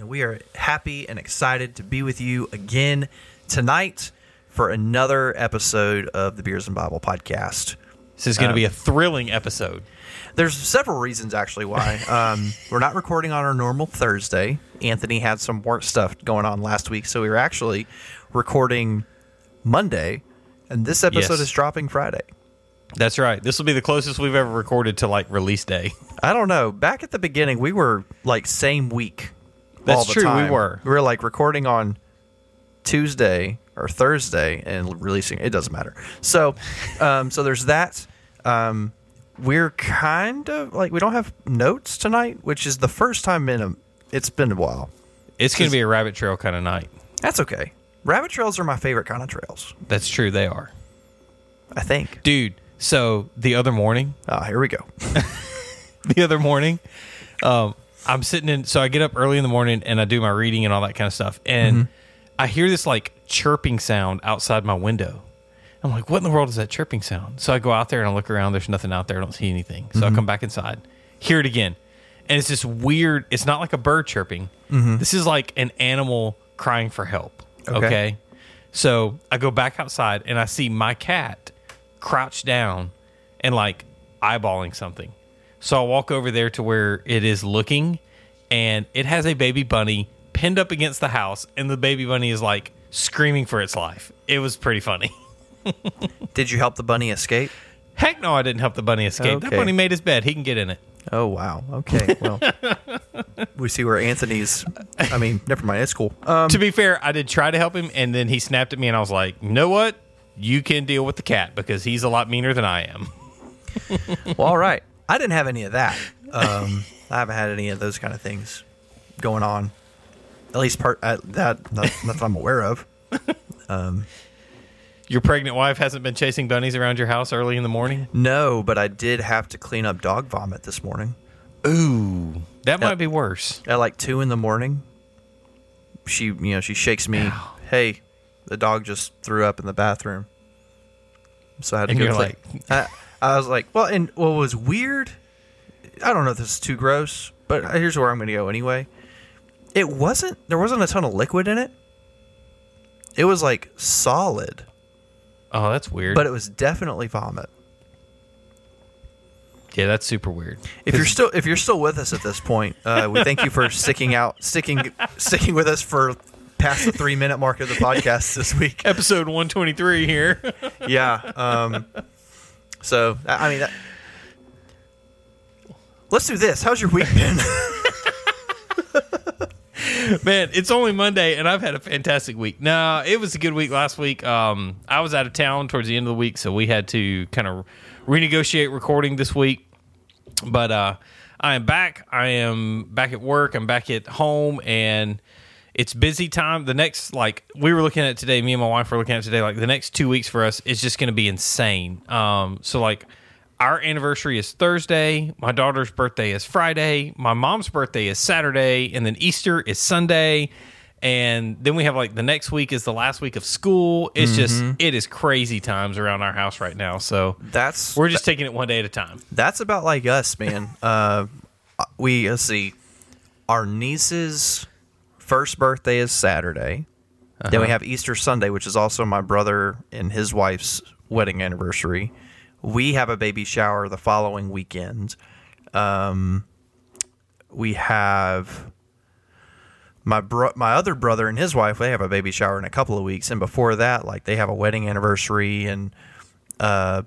And we are happy and excited to be with you again tonight for another episode of the Beers and Bible podcast. This is going to be a thrilling episode. There's several reasons actually why. Um, we're not recording on our normal Thursday. Anthony had some work stuff going on last week, so we were actually recording Monday, and this episode Yes. is dropping Friday. That's right. This will be the closest we've ever recorded to like release day. I don't know. Back at the beginning, we were like same week. That's true, we were. We were like recording on Tuesday or Thursday and releasing. It doesn't matter. So, um, so there's that. Um, we're kind of like we don't have notes tonight, which is the first time in a. It's been a while. It's going to be a rabbit trail kind of night. That's okay. Rabbit trails are my favorite kind of trails. That's true. They are. I think. Dude, so the other morning, Ah, here we go. the other morning, um, I'm sitting in. So I get up early in the morning and I do my reading and all that kind of stuff, and mm-hmm. I hear this like chirping sound outside my window. I'm like, what in the world is that chirping sound? So I go out there and I look around. There's nothing out there. I don't see anything. So I mm-hmm. come back inside, hear it again, and it's this weird. It's not like a bird chirping. Mm-hmm. This is like an animal crying for help. Okay. okay. So I go back outside and I see my cat crouched down and like eyeballing something. So I walk over there to where it is looking and it has a baby bunny pinned up against the house and the baby bunny is like screaming for its life. It was pretty funny. Did you help the bunny escape? Heck no, I didn't help the bunny escape. That bunny made his bed. He can get in it. Oh wow. Okay. Well, we see where Anthony's. I mean, never mind. It's cool. Um, to be fair, I did try to help him and then he snapped at me and I was like, you know what? You can deal with the cat because he's a lot meaner than I am. well, all right. I didn't have any of that. Um, I haven't had any of those kind of things going on. At least part uh, that not, not that I'm aware of. Your pregnant wife hasn't been chasing bunnies around your house early in the morning? No, but I did have to clean up dog vomit this morning Ooh, that might be worse. at like two in the morning. She, you know, she shakes me. Hey, the dog just threw up in the bathroom. So I had to And go you're clean- I, I was like, well, and what was weird, I don't know if this is too gross, but here's where I'm going to go anyway. It wasn't, there wasn't a ton of liquid in it. It was like solid, Oh, that's weird. but it was definitely vomit. yeah, that's super weird. If you're still if you're still with us at this point, uh, we thank you for sticking out, sticking sticking with us for past the three minute mark of the podcast this week. Episode 123 here. Yeah. Um, so I mean, that, let's do this. How's your week been? Man, it's only Monday and I've had a fantastic week. No, it was a good week last week. Um, I was out of town towards the end of the week, so we had to kind of renegotiate recording this week. But uh, I am back. I am back at work. I'm back at home and it's busy time. The next, like, we were looking at it today, me and my wife were looking at it today, like, the next two weeks for us is just going to be insane. Um, so, like, our anniversary is Thursday. My daughter's birthday is Friday. My mom's birthday is Saturday. And then Easter is Sunday. And then we have like the next week is the last week of school. It's just, it is crazy times around our house right now. So That's we're just taking it one day at a time. that's about like us, man. Uh, we let's see, our niece's first birthday is Saturday. Then we have Easter Sunday, which is also my brother and his wife's wedding anniversary. We have a baby shower the following weekend. Um, we have my bro- my other brother and his wife they have a baby shower in a couple of weeks, and before that, like they have a wedding anniversary, and uh,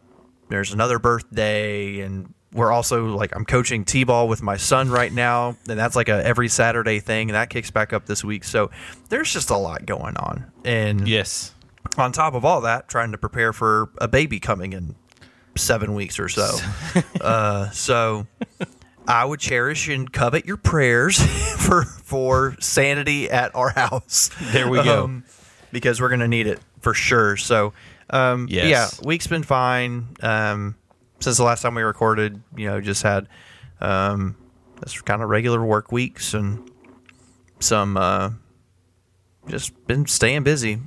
there's another birthday, and we're also like I'm coaching t-ball with my son right now, and that's like a every Saturday thing, and that kicks back up this week. So there's just a lot going on, and Yes. on top of all that, trying to prepare for a baby coming in seven weeks or so. uh, so I would cherish and covet your prayers for for sanity at our house. There we go. Um, because we're gonna need it for sure. So um, Yes. yeah, week's been fine. Um, since the last time we recorded, you know, just had um, this kind of regular work weeks and some uh, just been staying busy.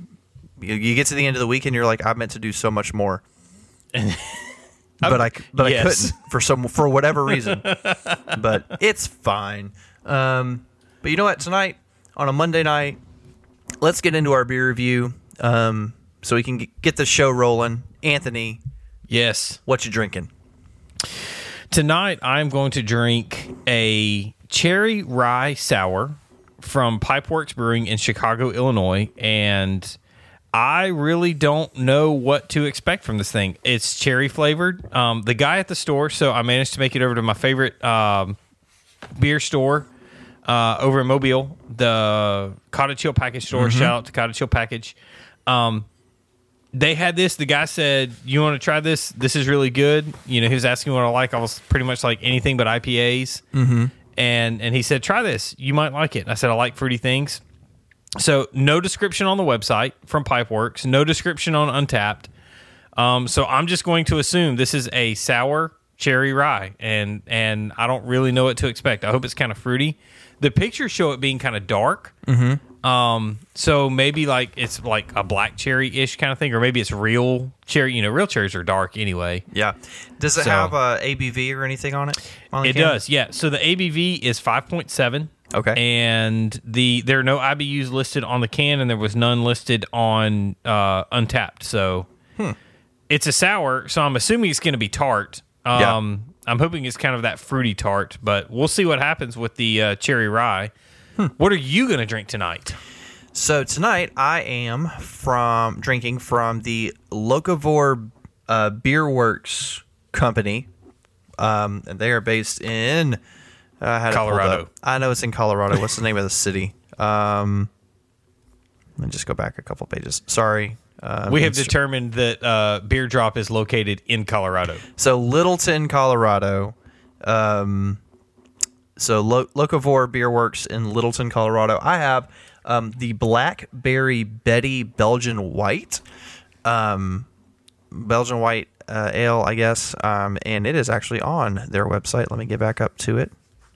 You, you get to the end of the week and you're like, I meant to do so much more, but I but Yes. I couldn't for some for whatever reason. but it's fine. Um, but you know what? Tonight on a Monday night, let's get into our beer review. Um, so we can get the show rolling. Anthony, Yes. what you drinking? Tonight, I'm going to drink a cherry rye sour from Pipeworks Brewing in Chicago, Illinois. And I really don't know what to expect from this thing. It's cherry flavored. Um, the guy at the store, so I managed to make it over to my favorite um, beer store uh, over in Mobile, the Cottage Hill Package Store. Shout out to Cottage Hill Package. Um, they had this. The guy said, "You want to try this? This is really good." You know, he was asking what I like. I was pretty much like anything but IPAs. Mm-hmm. And and he said, "Try this. You might like it." And I said, "I like fruity things." So no description on the website from Pipeworks. No description on Untappd. Um, so I'm just going to assume this is a sour cherry rye, and and I don't really know what to expect. I hope it's kind of fruity. The pictures show it being kind of dark. Mm-hmm. Um, so maybe like it's like a black cherry ish kind of thing, or maybe it's real cherry. You know, real cherries are dark anyway. Yeah. Does it So- have a ABV or anything on it? on It can? does, yeah. So the ABV is five point seven. Okay. and the there are no IBUs listed on the can, and there was none listed on uh, Untappd. So Hmm. it's a sour, so I'm assuming it's going to be tart. Yeah. Um, I'm hoping it's kind of that fruity tart, but we'll see what happens with the uh, cherry rye. Hmm. What are you going to drink tonight? So tonight I am from drinking from the Locavore uh, Beer Works company, um, and they are based in uh, I had it pulled Colorado. I know it's in Colorado. What's the name of the city? Um, let me just go back a couple pages. Sorry. Um, We have Insta- determined that uh, Beer Drop is located in Colorado. So Littleton, Colorado. Um, so Lo- Locavore Beer Works in Littleton, Colorado. I have um, the Blackberry Betty Belgian White, um, Belgian White uh, Ale, I guess, um, and it is actually on their website. Let me get back up to it.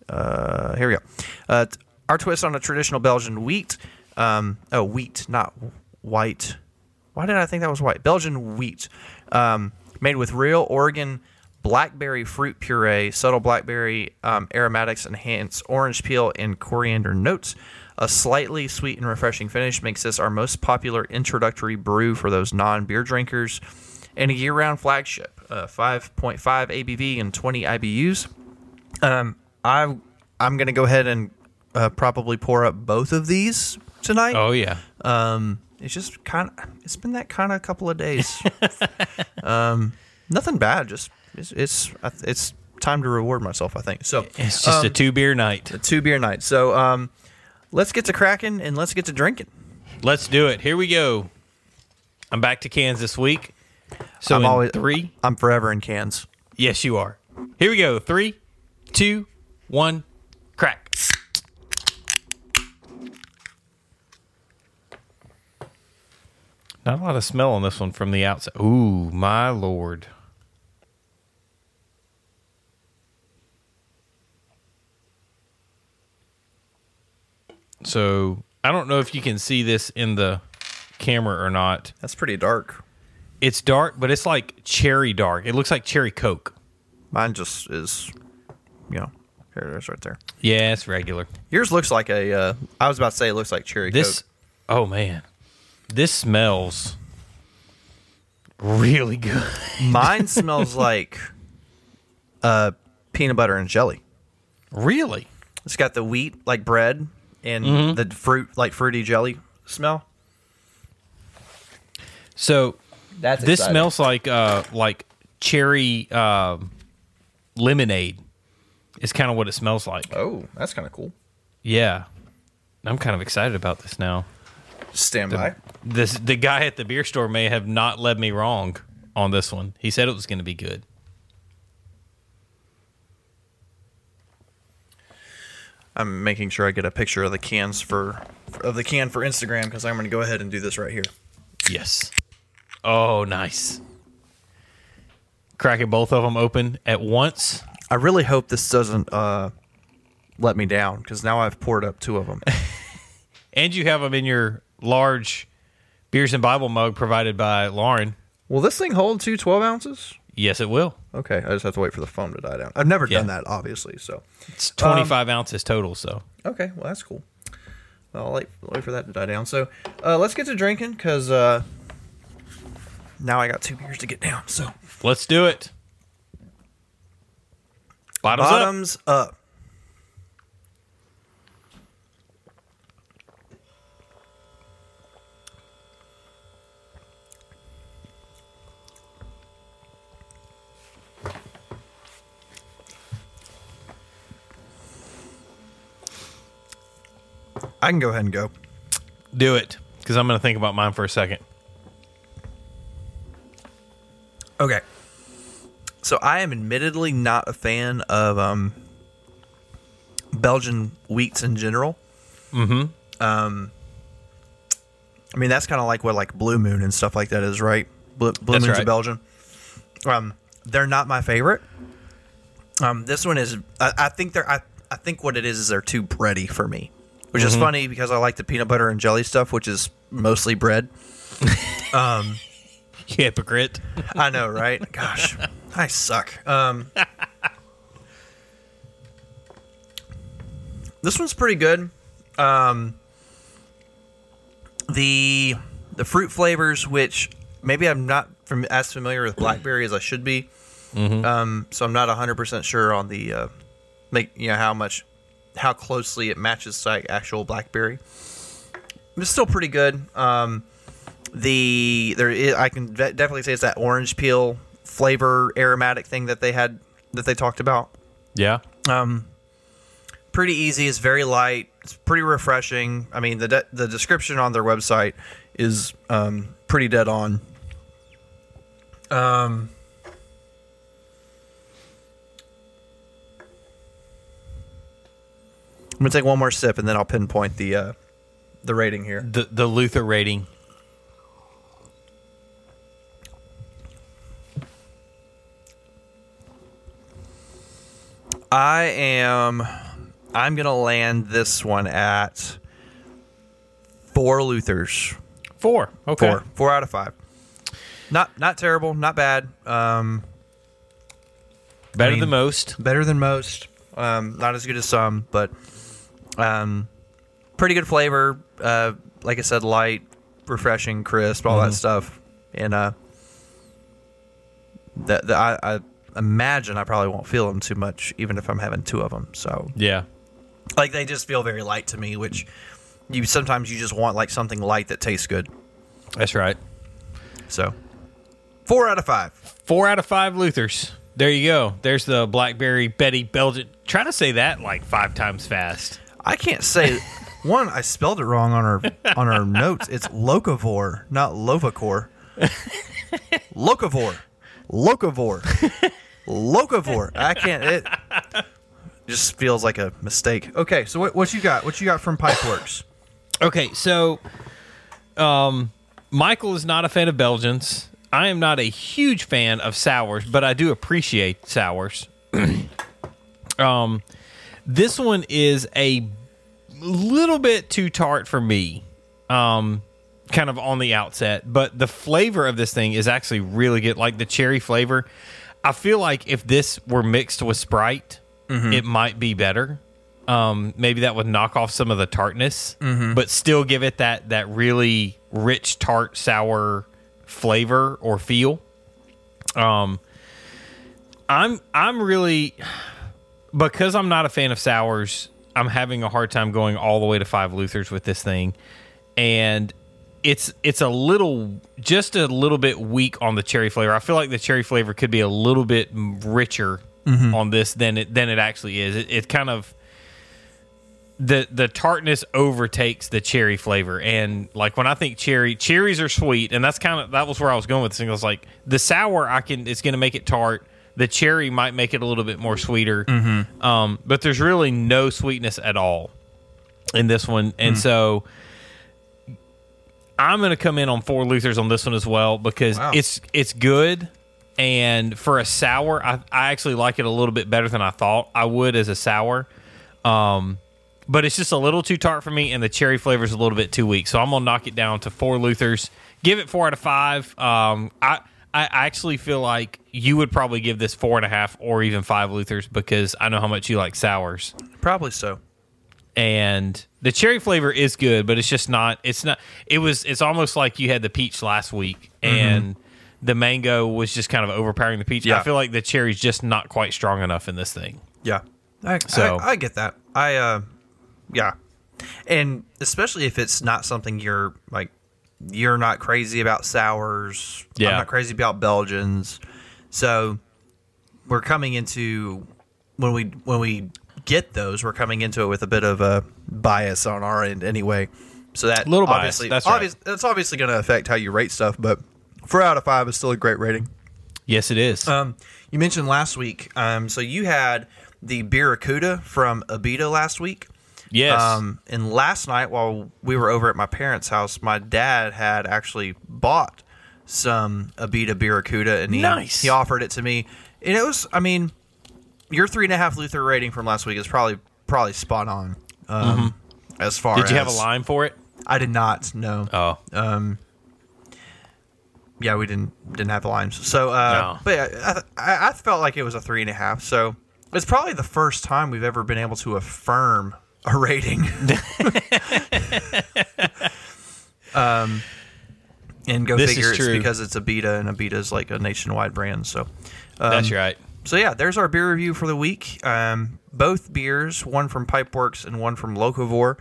Uh, here we go. Uh, our twist on a traditional Belgian wheat. Um, oh, wheat, not white. Why did I think that was white? Belgian wheat, um, made with real Oregon blackberry fruit puree, subtle blackberry um, aromatics enhance orange peel and coriander notes. A slightly sweet and refreshing finish makes this our most popular introductory brew for those non-beer drinkers, and a year-round flagship. Uh, 5.5 ABV and 20 IBUs. Um, I I'm gonna go ahead and uh, probably pour up both of these tonight. Oh yeah, Um, it's just kind of it's been that kind of couple of days. um, nothing bad. Just it's it's it's time to reward myself. I think so. it's just a um, two beer night. a two beer night. So um, let's get to cracking and let's get to drinking. Let's do it. Here we go. I'm back to cans this week. So I'm always- three. I'm forever in cans. Yes, you are. Here we go. Three, two, one, crack. Not a lot of smell on this one from the outside. Ooh, my lord. So I don't know if you can see this in the camera or not. That's pretty dark. It's dark, but it's like cherry dark. It looks like cherry coke. Mine just is, you know, here it is right there. Yeah, it's regular. Yours looks like a. Uh, I was about to say it looks like cherry This, coke. oh man, this smells really good. Mine smells like uh, peanut butter and jelly. really? It's got the wheat like bread, and the fruit like fruity jelly smell. So That's this smells like uh like cherry uh, lemonade. Is kind of what it smells like. Oh, that's kind of cool. Yeah, I'm kind of excited about this now. Stand by. This the guy at the beer store may have not led me wrong on this one. He said it was going to be good. I'm making sure I get a picture of the cans for of the can for Instagram because I'm going to go ahead and do this right here. Yes. Oh, nice. Cracking both of them open at once. I really hope this doesn't uh, let me down because now I've poured up two of them. And you have them in your large Beers and Bible mug provided by Lauren. Will this thing hold two 12 ounces? Yes, it will. Okay, I just have to wait for the foam to die down. I've never Yeah. done that, obviously. So, It's 25 ounces total, so. okay, well that's cool. I'll wait, wait for that to die down. So, uh, let's get to drinking because uh, now I got two beers to get down. So, Let's do it. Bottoms, up. up. I can go ahead and go. Do it, because I'm going to think about mine for a second. Okay. So I am admittedly not a fan of um, Belgian wheats in general. Mm-hmm. Um, I mean that's kind of like what like Blue Moon and stuff like that is, right? Blue, Blue Moon's right. in Belgium. Um, they're not my favorite. Um, this one is. I, I think they're. I, I think what it is is they're too bready for me, which is funny because I like the peanut butter and jelly stuff, which is mostly bread. Um, hypocrite. I know, right? Gosh, I suck. Um, this one's pretty good. Um, the the fruit flavors, which maybe I'm not from as familiar with blackberry as I should be. Um, so I'm not 100 percent sure on the uh, make you know how much how closely it matches like actual blackberry. It's still pretty good. Um, the there is, I can definitely say it's that orange peel flavor aromatic thing that they had that they talked about. Yeah. Um, pretty easy. It's very light. It's pretty refreshing. I mean the de- the description on their website is um, pretty dead on. Um. I'm gonna take one more sip and then I'll pinpoint the uh, the rating here. The, the Luther rating. I am. I'm gonna land this one at four Luthers. Four. Okay. Four. Four out of five. Not not terrible. Not bad. Um, Better I mean- than most. better than most. Um, not as good as some, but um, pretty good flavor. Uh, like I said, light, refreshing, crisp, all that stuff. And uh, that the, I, I imagine I probably won't feel them too much, even if I'm having two of them. So Yeah. like they just feel very light to me, which you sometimes you just want like something light that tastes good. That's right. So four out of five. Four out of five Luthers. There you go. There's the Blackberry Betty Belgian. Try to say that like five times fast. I can't say one. I spelled it wrong on our on our notes. It's locavore, not lovacor. locavore, locavore, locavore. I can't. It just feels like a mistake. Okay, so what, what you got? What you got from Pipeworks? Okay, so um, Michael is not a fan of Belgians. I am not a huge fan of sours, but I do appreciate sours. um, this one is a little bit too tart for me. Um, kind of on the outset, but the flavor of this thing is actually really good. Like the cherry flavor, I feel like if this were mixed with Sprite, it might be better. Um, maybe that would knock off some of the tartness, but still give it that that really rich tart sour flavor or feel. Um, I'm I'm really because I'm not a fan of sours. I'm having a hard time going all the way to five Luthers with this thing, and it's it's a little just a little bit weak on the cherry flavor. I feel like the cherry flavor could be a little bit richer mm-hmm. on this than it than it actually is. It, it kind of the the tartness overtakes the cherry flavor and like when I think cherry cherries are sweet and that's kind of that was where I was going with this thing. I was like the sour I can it's going to make it tart. The cherry might make it a little bit more sweeter, um, but there's really no sweetness at all in this one, and so I'm going to come in on four Luthers on this one as well because Wow. it's it's good. And for a sour, I, I actually like it a little bit better than I thought I would as a sour. Um, but it's just a little too tart for me, and the cherry flavor is a little bit too weak. So I'm gonna knock it down to four Luthers. Give it four out of five. Um, I I actually feel like you would probably give this four and a half or even five Luthers because I know how much you like sours Probably so. and the cherry flavor is good, but it's just not. It's not. It was. It's almost like you had the peach last week, and the mango was just kind of overpowering the peach. Yeah. I feel like the cherry's just not quite strong enough in this thing. Yeah, I, So- I, I get that. I uh, yeah, and especially if it's not something you're like, you're not crazy about sours. Yeah. I'm not crazy about Belgians. So we're coming into when we when we get those, we're coming into it with a bit of a bias on our end anyway. So that Little bias, obviously, that's right. obvious, that's obviously going to affect how you rate stuff. But four out of five is still a great rating. Yes, it is. Um, you mentioned last week. Um, so you had the Barracuda from Abita last week. Yes. Um, and last night while we were over at my parents' house, my dad had actually bought some Abita Barracuda, and he Nice. he offered it to me, and it was. I mean, your three and a half Luther rating from last week is probably probably spot on. Um, As far Mm-hmm. Did you have a as- line for it? I did not. No. Oh, Um, yeah, we didn't didn't have the lines. So, uh, No. but I, I, I felt like it was a three and a half. So it's probably the first time we've ever been able to affirm a rating. um, and go This is figure, it's because it's a Abita, and a Abita is like a nationwide brand. So, um, that's right. so yeah, there's our beer review for the week. Um, both beers, one from Pipeworks and one from Locavore,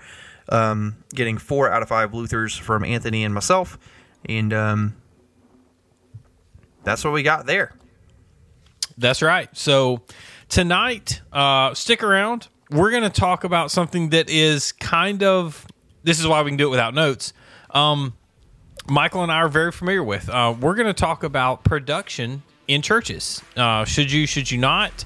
um, getting four out of five Luthers from Anthony and myself, and um, that's what we got there. That's right. So tonight, uh, stick around. We're going to talk about something that is kind of. This is why we can do it without notes. Um, Michael and I are very familiar with. Uh, we're going to talk about production in churches. Uh, should you? Should you not?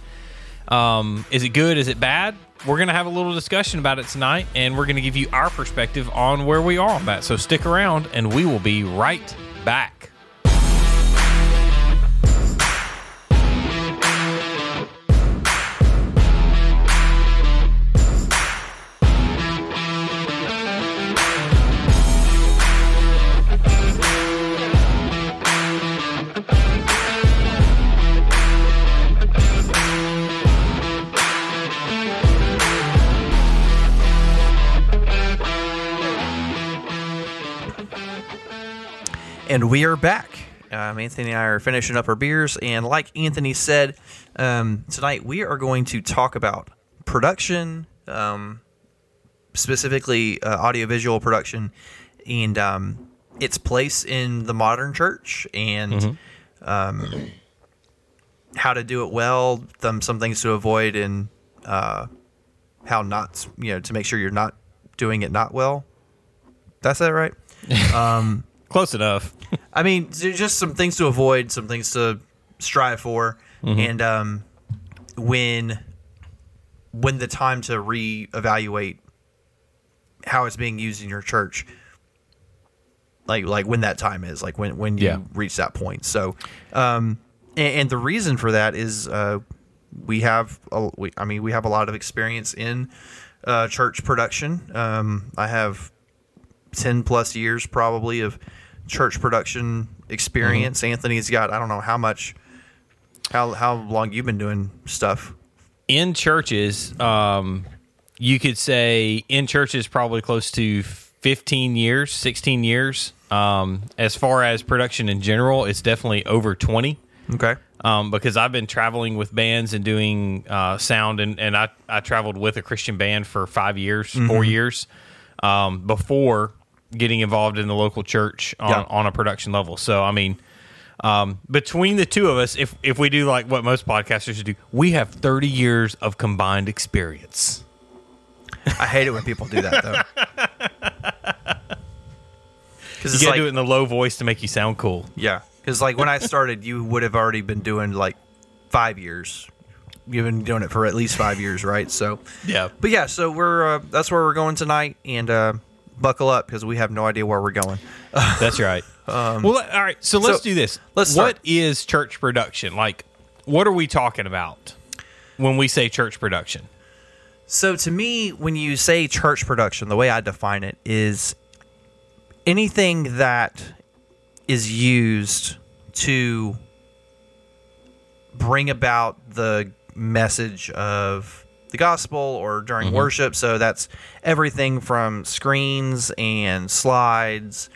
Um, is it good? Is it bad? We're going to have a little discussion about it tonight, and we're going to give you our perspective on where we are on that. So stick around, and we will be right back. And we are back. Um, Anthony and I are finishing up our beers, and like Anthony said, um, tonight we are going to talk about production, um, specifically uh, audiovisual production, and um, its place in the modern church, and um, how to do it well. Them some things to avoid, and uh, how not, you know, to make sure you're not doing it not well. That's that right? Close enough. I mean, just some things to avoid, some things to strive for, and um, when when the time to reevaluate how it's being used in your church, like like when that time is, like when when you Yeah. reach that point. So, um, and, and the reason for that is uh, we have, a, we, I mean, we have a lot of experience in uh, church production. Um, I have 10 plus years probably of church production experience. Anthony's got I don't know how much how how long you've been doing stuff. in churches, um, you could say in churches probably close to 15 years, 16 years. Um, as far as production in general, it's definitely over 20. Okay. um, because I've been traveling with bands and doing uh, sound, and, and I, I traveled with a Christian band for five years, four years um, before getting involved in the local church on, Yeah. on a production level. So, I mean, um, between the two of us, if, if we do like what most podcasters do, we have 30 years of combined experience. I hate it when people do that though. Because You got to like, do it in the low voice to make you sound cool. yeah, because like when I started, you would have already been doing like five years. You've been doing it for at least five years, right? So, Yeah. but yeah, so we're uh, that's where we're going tonight, and uh, buckle up because we have no idea where we're going. That's right. Um, well, all right. So let's so do this. let's What start. is church production? Like, what are we talking about when we say church production? So to me, when you say church production, the way I define it is anything that is used to bring about the message of the gospel or during mm-hmm. worship. So that's everything from screens and slides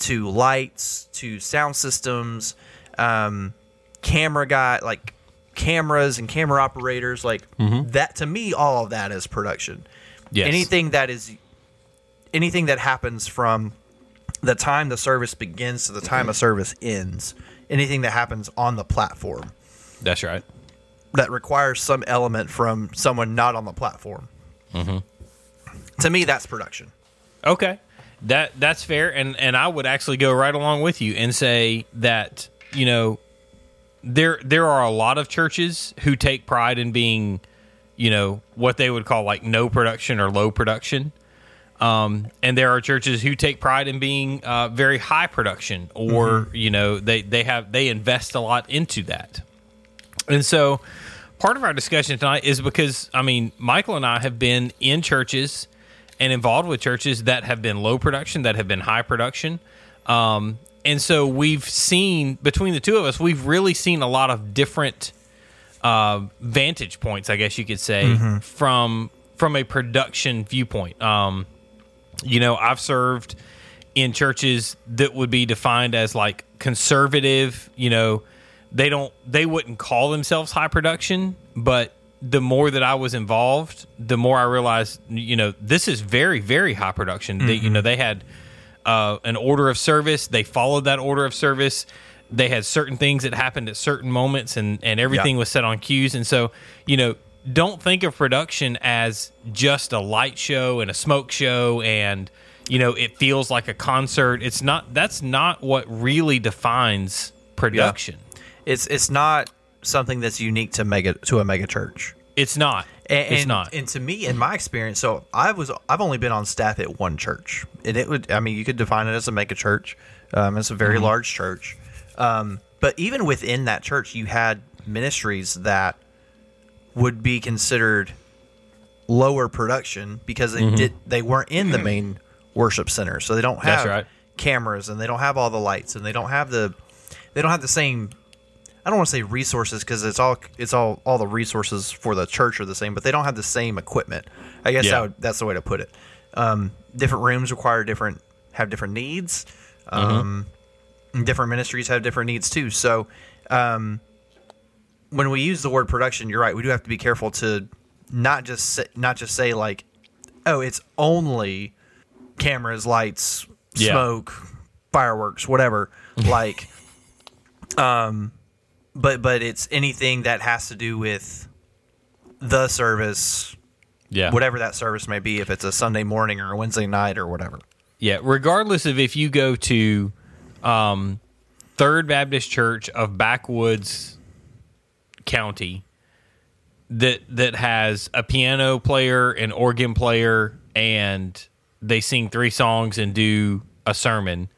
to lights to sound systems, um, camera guy like cameras and camera operators. Like mm-hmm. that to me, all of that is production. Yes. Anything that is anything that happens from the time the service begins to the time mm-hmm. a service ends. Anything that happens on the platform That's right. That requires some element from someone not on the platform. To me, that's production. Okay. That that's fair and and I would actually go right along with you and say that, you know, there there are a lot of churches who take pride in being, you know, what they would call like no production or low production. Um, and there are churches who take pride in being uh, very high production, or you know, they they have they invest a lot into that. And so, part of our discussion tonight is because I mean, Michael and I have been in churches and involved with churches that have been low production, that have been high production. Um, and so we've seen between the two of us, we've really seen a lot of different uh, vantage points, I guess you could say, from from a production viewpoint. Um, you know, I've served in churches that would be defined as like conservative. You know, they don't they wouldn't call themselves high production, but the more that I was involved, the more I realized, you know, this is very very high production. They, you know, they had uh, an order of service. They followed that order of service. They had certain things that happened at certain moments, and and everything Yeah. was set on cues. And so, you know, don't think of production as just a light show and a smoke show, and you know, it feels like a concert. It's not. That's not what really defines production. It's it's not something that's unique to mega to a mega church. It's not. And, it's and- not. And to me, in my experience, so I was I've only been on staff at one church, and it would I mean you could define it as a mega church. Um, it's a very Mm-hmm. large church, um, but even within that church, you had ministries that would be considered lower production because they did they weren't in the main worship center, so they don't Mm-hmm. Have right. cameras and they don't have all the lights and they don't have the they don't have the same I don't want to say resources because it's all it's all all the resources for the church are the same, but they don't have the same equipment. I guess Yeah. that would, that's the way to put it. Um, different rooms require different have different needs. Um, and Different ministries have different needs too. So um, when we use the word production, you're right. We do have to be careful to not just say, not just say like, oh, it's only cameras, lights, Yeah. smoke, fireworks, whatever. like, um, but but it's anything that has to do with the service, yeah. whatever that service may be. If it's a Sunday morning or a Wednesday night or whatever. Yeah, regardless of if you go to um, Third Baptist Church of Backwoods County that that has a piano player, an organ player, and they sing three songs and do a sermon,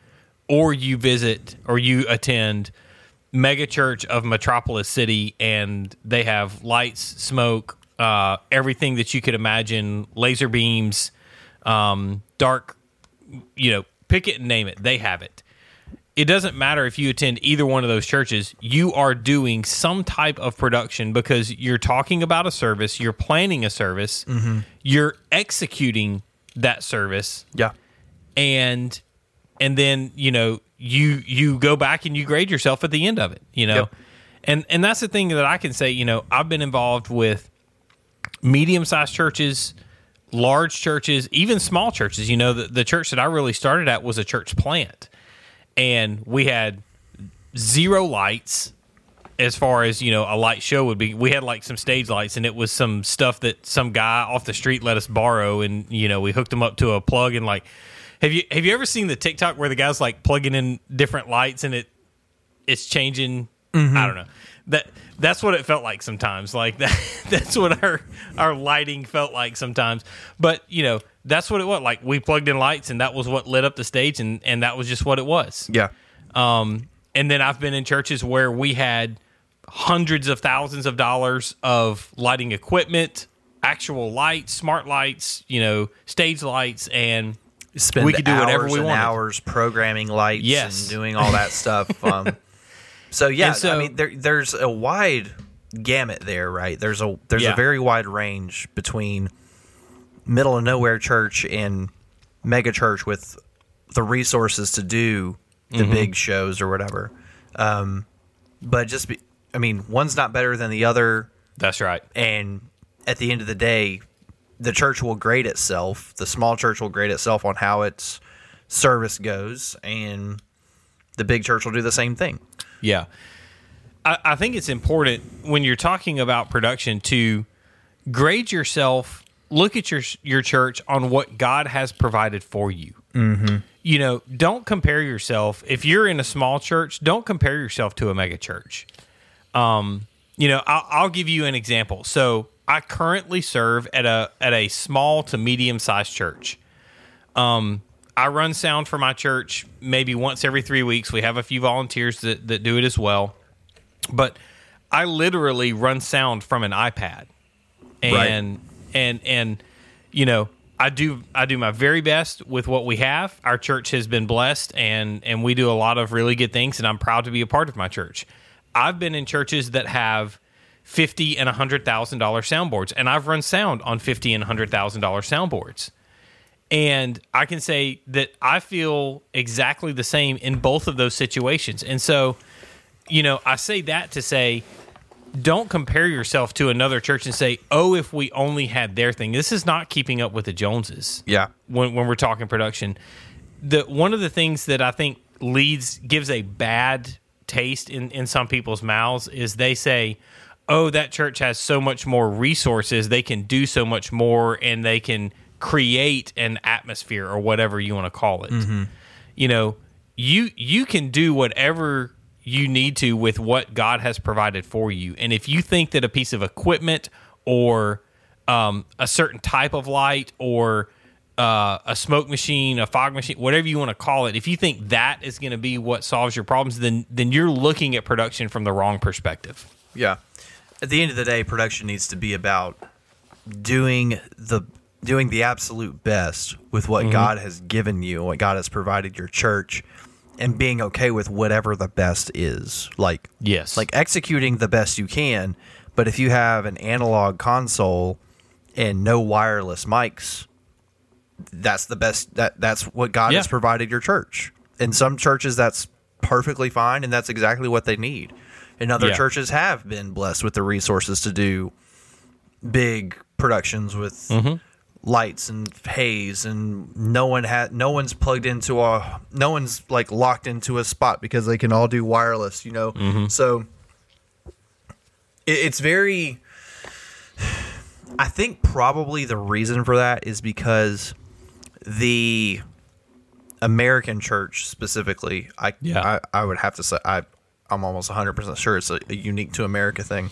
or you visit or you attend mega church of Metropolis City and they have lights, smoke, uh, everything that you could imagine, laser beams, um, dark you know, pick it and name it. They have it. It doesn't matter if you attend either one of those churches, you are doing some type of production because you're talking about a service, you're planning a service, you're executing that service, Yeah. and and then, you know, you you go back and you grade yourself at the end of it, you know. Yep. And and that's the thing that I can say, you know, I've been involved with medium-sized churches, large churches, even small churches. You know, the, the church that I really started at was a church plant. And we had zero lights as far as you know a light show would be we had like some stage lights and it was some stuff that some guy off the street let us borrow and you know we hooked them up to a plug and like have you have you ever seen the tiktok where the guy's like plugging in different lights and it it's changing? I don't know. That that's what it felt like sometimes. Like that that's what our our lighting felt like sometimes. But you know that's what it was. Like we plugged in lights and that was what lit up the stage and and that was just what it was. Yeah. um, and then I've been in churches where we had hundreds of thousands of dollars of lighting equipment, actual lights, smart lights, you know, stage lights, and Spend We could do whatever hours we and wanted. hours programming lights Yes. and doing all that stuff. Um, so yeah, so- I mean, there, there's a wide gamut there, right? There's a there's Yeah. a very wide range between middle of nowhere church and mega church with the resources to do the Mm-hmm. big shows or whatever. Um, but just be, I mean, one's not better than the other that's right. and at the end of the day the church will grade itself the small church will grade itself on how its service goes and the big church will do the same thing Yeah. I, I think it's important when you're talking about production to grade yourself, look at your your church on what God has provided for you. Mm-hmm. You know, don't compare yourself. If you're in a small church, don't compare yourself to a mega church. Um, you know, I'll, I'll give you an example. So I currently serve at a at a small to medium sized church. Um, I run sound for my church maybe once every three weeks. We have a few volunteers that, that do it as well. But I literally run sound from an iPad. And and and you know, I do I do my very best with what we have. Our church has been blessed and and we do a lot of really good things and I'm proud to be a part of my church. I've been in churches that have fifty and hundred thousand dollar soundboards, and I've run sound on fifty and hundred thousand dollar soundboards. And I can say that I feel exactly the same in both of those situations. And so, you know, I say that to say, don't compare yourself to another church and say, oh, if we only had their thing. This is not keeping up with the Joneses yeah when, when we're talking production. The one of the things that I think leads gives a bad taste in, in some people's mouths is they say, Oh, that church has so much more resources, they can do so much more and they can create an atmosphere or whatever you want to call it. You know, you you can do whatever you need to with what God has provided for you. And if you think that a piece of equipment or um, a certain type of light or uh, a smoke machine, a fog machine, whatever you want to call it, if you think that is going to be what solves your problems, then then you're looking at production from the wrong perspective. yeah at the end of the day production needs to be about doing the doing the absolute best with what mm-hmm. god has given you what god has provided your church and being okay with whatever the best is like Yes. like executing the best you can but if you have an analog console and no wireless mics that's the best that that's what god Yeah. has provided your church in some churches that's perfectly fine and that's exactly what they need and other Yeah. churches have been blessed with the resources to do big productions with Mm-hmm. lights and haze and no one had no one's plugged into a no one's like locked into a spot because they can all do wireless you know Mm-hmm. so it, it's very i think probably the reason for that is because the american church specifically i Yeah. I, I would have to say i i'm almost 100% sure it's a, a unique to america thing.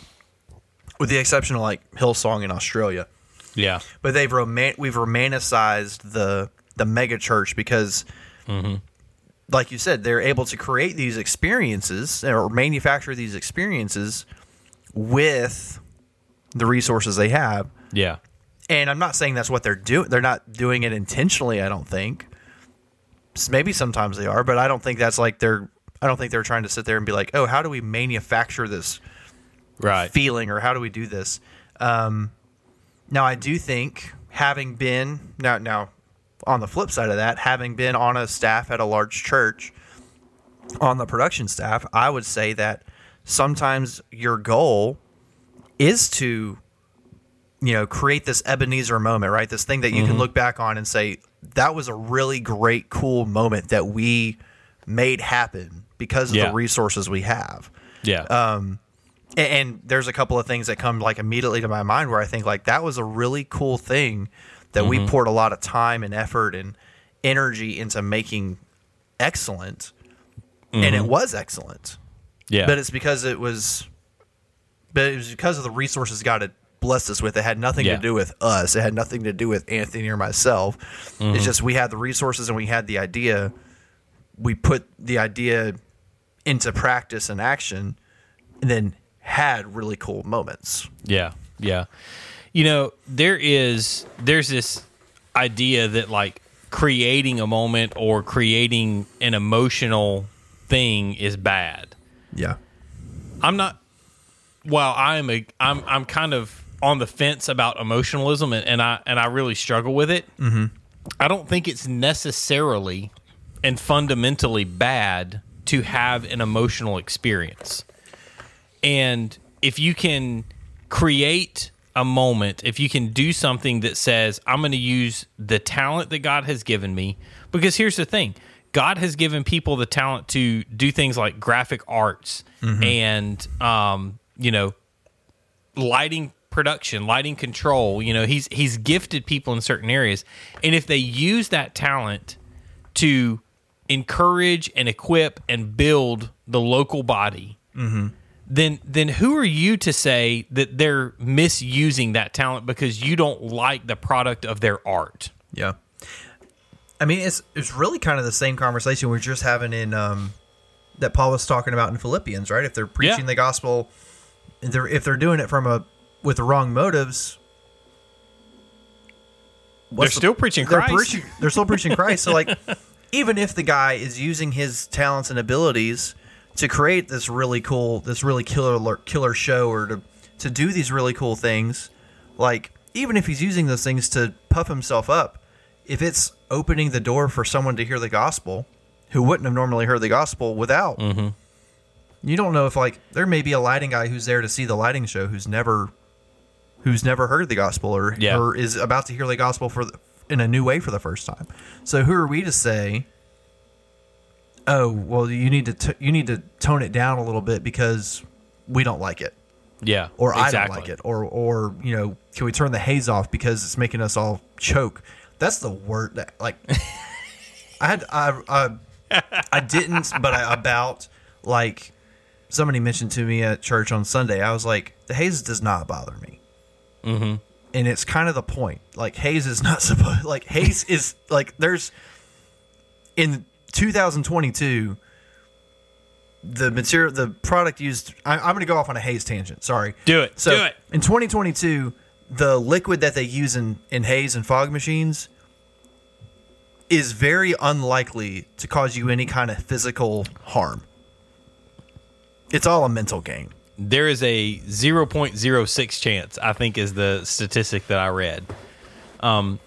With the exception of like hillsong in australia. Yeah. but they've roman- we've romanticized the the mega church because mm-hmm. like you said they're able to create these experiences or manufacture these experiences with the resources they have. Yeah. and i'm not saying that's what they're doing they're not doing it intentionally i don't think. Maybe sometimes they are but i don't think that's like they're i don't think they're trying to sit there and be like oh how do we manufacture this Right. feeling or how do we do this um, now i do think having been now now on the flip side of that having been on a staff at a large church on the production staff i would say that sometimes your goal is to you know create this Ebenezer moment, right? This thing that you can look back on and say that was a really great cool moment that we made happen because of Yeah. the resources we have. Yeah. Um, a- and there's a couple of things that come like immediately to my mind where I think like that was a really cool thing that we mm-hmm. poured a lot of time and effort and energy into making excellent and it mm-hmm. was excellent yeah. but it's because it was but it was because of the resources God had blessed us with it had nothing Yeah. to do with us it had nothing to do with Anthony or myself it's mm-hmm. just we had the resources and we had the idea we put the idea into practice and action and then had really cool moments Yeah, yeah. You know, there is there's this idea that like creating a moment or creating an emotional thing is bad. yeah I'm not. Well, I'm a. I'm. I'm kind of on the fence about emotionalism, and, and I and I really struggle with it. Mm-hmm. I don't think it's necessarily and fundamentally bad to have an emotional experience. And if you can create a moment, if you can do something that says, I'm going to use the talent that God has given me, because here's the thing God has given people the talent to do things like graphic arts and, um, you know, lighting production, lighting control. You know, he's he's gifted people in certain areas, and if they use that talent to encourage and equip and build the local body, then then who are you to say that they're misusing that talent because you don't like the product of their art? Yeah. I mean, it's it's really kind of the same conversation we are just having in um, that Paul was talking about in Philippians, right? If they're preaching Yeah. the gospel, if they're if they're doing it from a with the wrong motives, They're the- still preaching they're Christ. preaching- they're still preaching Christ. So, like, even if the guy is using his talents and abilities to create this really cool, this really killer killer show, or to to do these really cool things, like even if he's using those things to puff himself up, if it's opening the door for someone to hear the gospel who wouldn't have normally heard the gospel without, Mm-hmm. you don't know if like there may be a lighting guy who's there to see the lighting show who's never who's never heard the gospel or Yeah. or is about to hear the gospel for the, in a new way for the first time. So who are we to say? Oh well, you need to t- you need to tone it down a little bit because we don't like it, Yeah, or I don't like it, or or you know, can we turn the haze off because it's making us all choke? That's the word that like I had I I, I didn't, but I about like somebody mentioned to me at church on Sunday. I was like, the haze does not bother me. Mm-hmm. And it's kind of the point. Like haze is not supposed. Like haze is like there's in 2022 the material the product used I, i'm going to go off on a haze tangent sorry Do it. so Do it. in 2022 the liquid that they use in, in haze and fog machines is very unlikely to cause you any kind of physical harm it's all a mental game There is a 0.06 chance, I think, is the statistic that I read. Um,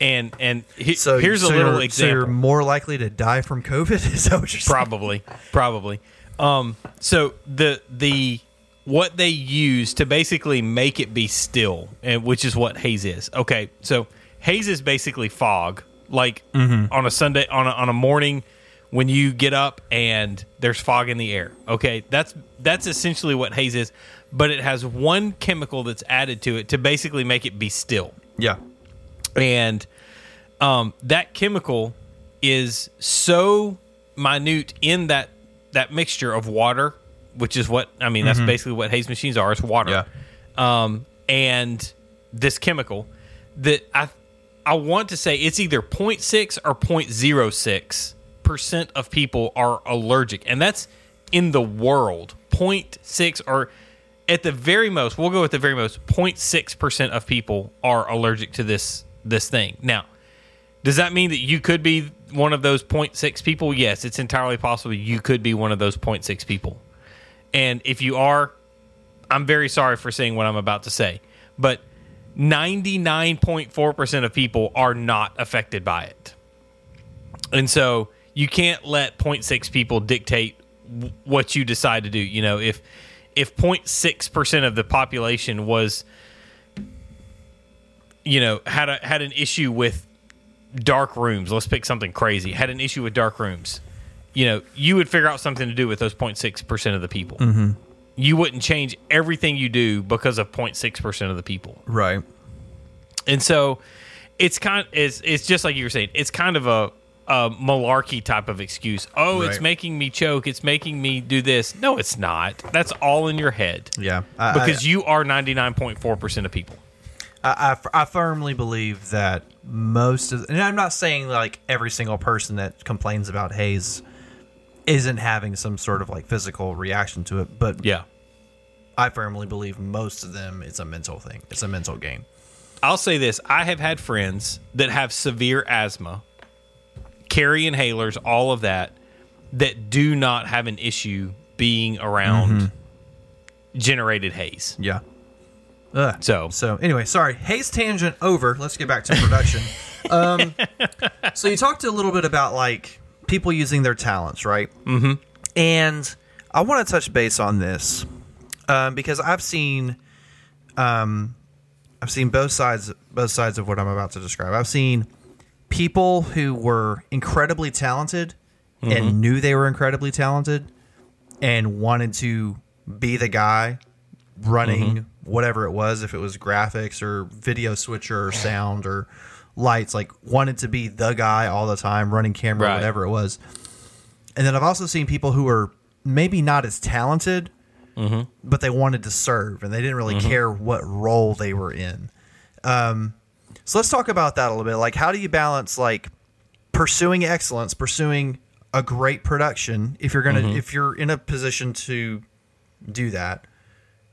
and and he, so here's so a little you're, so you're more likely to die from covid is that what you're saying? Probably probably. Um so the the what they use to basically make it be still and which is what haze is. Okay so haze is basically fog like on a sunday on a, on a morning when you get up and there's fog in the air okay that's that's essentially what haze is but it has one chemical that's added to it to basically make it be still yeah and um, that chemical is so minute in that that mixture of water, which is what I mean. That's basically what haze machines are. It's water, yeah. um, and this chemical that I I want to say it's either 0.6 or 0.06 percent of people are allergic, and that's in the world. 0.6 or at the very most, we'll go with the very most. 0.6 percent of people are allergic to this this thing. Now, does that mean that you could be one of those 0.6 people? Yes, it's entirely possible you could be one of those 0.6 people. And if you are, I'm very sorry for saying what I'm about to say, but 99.4% of people are not affected by it. And so you can't let 0.6 people dictate w- what you decide to do. You know, if if 0.6 percent of the population was, you know, had a had an issue with dark rooms. Let's pick something crazy. Had an issue with dark rooms. You know, you would figure out something to do with those 0.6 percent of the people. Mm-hmm. You wouldn't change everything you do because of 0.6 percent of the people. Right. And so it's kind it's it's just like you were saying, it's kind of a a malarkey type of excuse. Oh, it's making me choke, it's making me do this. No, it's not. That's all in your head. Yeah. I, Because you are 99.4% of people. I, I, I firmly believe that most of, and I'm not saying like every single person that complains about haze isn't having some sort of like physical reaction to it, but Yeah. I firmly believe most of them it's a mental thing. It's a mental game. I'll say this I have had friends that have severe asthma, carry inhalers, all of that, that do not have an issue being around generated haze. Yeah. Ugh. So- so anyway, sorry. Haze tangent over. Let's get back to production. um, so you talked a little bit about like people using their talents, right? Mm-hmm. And I want to touch base on this um, because I've seen, um, I've seen both sides, both sides of what I'm about to describe. I've seen people who were incredibly talented and mm-hmm. knew they were incredibly talented and wanted to be the guy running mm-hmm. whatever it was, if it was graphics or video switcher or sound or lights, like wanted to be the guy all the time, running camera, Right. whatever it was. And then I've also seen people who are maybe not as talented, mm-hmm. but they wanted to serve and they didn't really care what role they were in. Um, so let's talk about that a little bit. Like, how do you balance like pursuing excellence, pursuing a great production? If you're gonna, mm-hmm. if you're in a position to do that,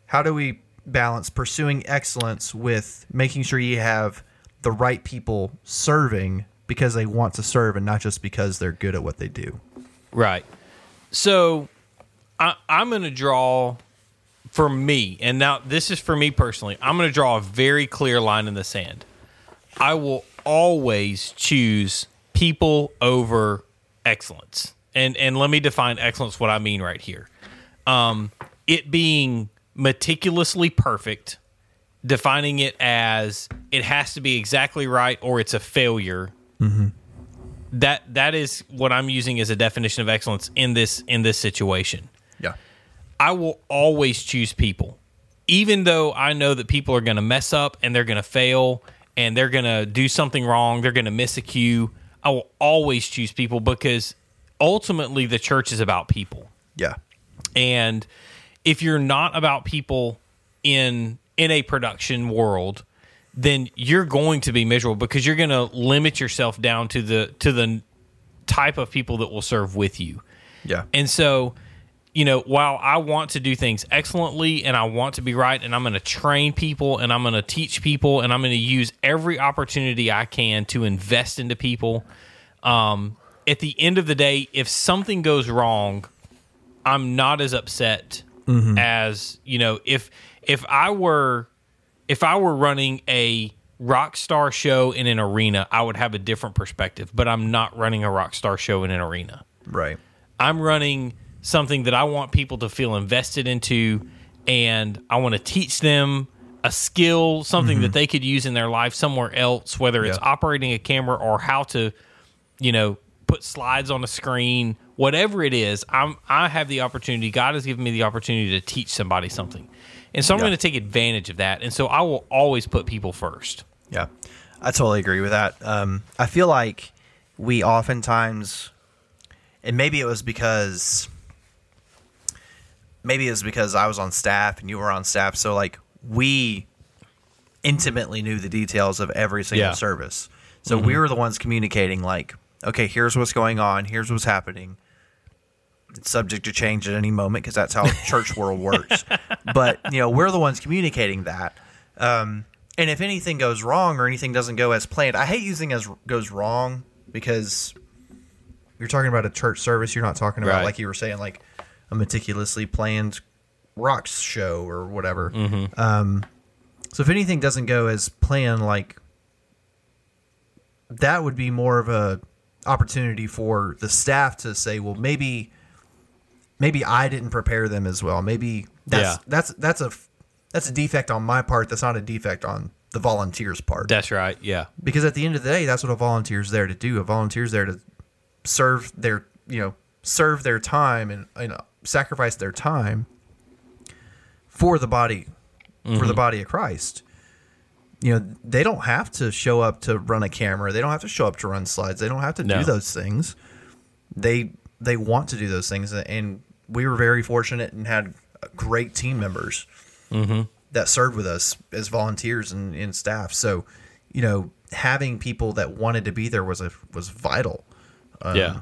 how do we balance pursuing excellence with making sure you have the right people serving because they want to serve and not just because they're good at what they do? Right. So I, I'm going to draw for me, and now this is for me personally. I'm going to draw a very clear line in the sand. I will always choose people over excellence, and and let me define excellence. What I mean right here, um, it being meticulously perfect, defining it as it has to be exactly right or it's a failure that that is what I'm using as a definition of excellence in this in this situation. Yeah. I will always choose people, even though I know that people are going to mess up and they're going to fail and they're going to do something wrong. They're going to miss a cue. I will always choose people because ultimately the church is about people. Yeah. And if you're not about people in in a production world, then you're going to be miserable because you're going to limit yourself down to the to the type of people that will serve with you. Yeah. And so, you know, while I want to do things excellently and I want to be right and I'm going to train people and I'm going to teach people and I'm going to use every opportunity I can to invest into people, um, at the end of the day, if something goes wrong, I'm not as upset as, you know, if if I were if I were running a rock star show in an arena, I would have a different perspective, but I'm not running a rock star show in an arena. Right. I'm running something that I want people to feel invested into, and I want to teach them a skill, something that they could use in their life somewhere else, whether it's Yeah. operating a camera or how to, you know, put slides on a screen, whatever it is. I'm I have the opportunity. God has given me the opportunity to teach somebody something, and so I'm Yeah. going to take advantage of that. And so I will always put people first. Yeah, I totally agree with that. Um, I feel like we oftentimes, and maybe it was because, maybe it was because I was on staff and you were on staff, so like we intimately knew the details of every single Yeah. service. So we were the ones communicating, like, okay, here's what's going on, here's what's happening. It's subject to change at any moment because that's how church world works. But you know, we're the ones communicating that. Um, and if anything goes wrong or anything doesn't go as planned, I hate using as goes wrong because you're talking about a church service. You're not talking about Right. like you were saying, like a meticulously planned rock show or whatever. Mm-hmm. Um, so if anything doesn't go as planned, like that would be more of a opportunity for the staff to say, well, maybe maybe I didn't prepare them as well. Maybe That's Yeah. that's that's a that's a defect on my part. That's not a defect on the volunteers' part. That's right. Yeah. because at the end of the day, that's what a volunteer's there to do. A volunteer's there to serve their you know serve their time and you know sacrifice their time for the body for the mm-hmm. body of Christ. You know, they don't have to show up to run a camera. They don't have to show up to run slides. They don't have to No. do those things. They they want to do those things, and we were very fortunate and had great team members mm-hmm. that served with us as volunteers and, and staff. So, you know, having people that wanted to be there was a was vital. Um, yeah.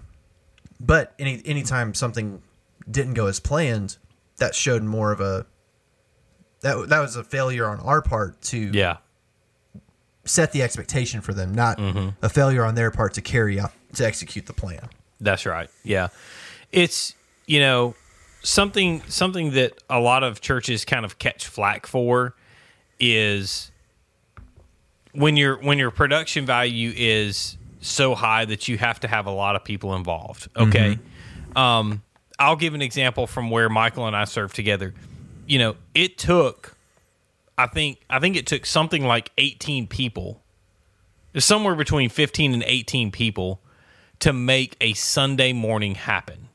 But any anytime something didn't go as planned, that showed more of a that that was a failure on our part to Yeah. set the expectation for them, not a failure on their part to carry out to execute the plan. That's right. Yeah. It's, you know, something something that a lot of churches kind of catch flack for is when your when your production value is so high that you have to have a lot of people involved. Okay. Um I'll give an example from where Michael and I served together. You know, it took I think I think it took something like 18 people. Somewhere between 15 and 18 people to make a Sunday morning happen.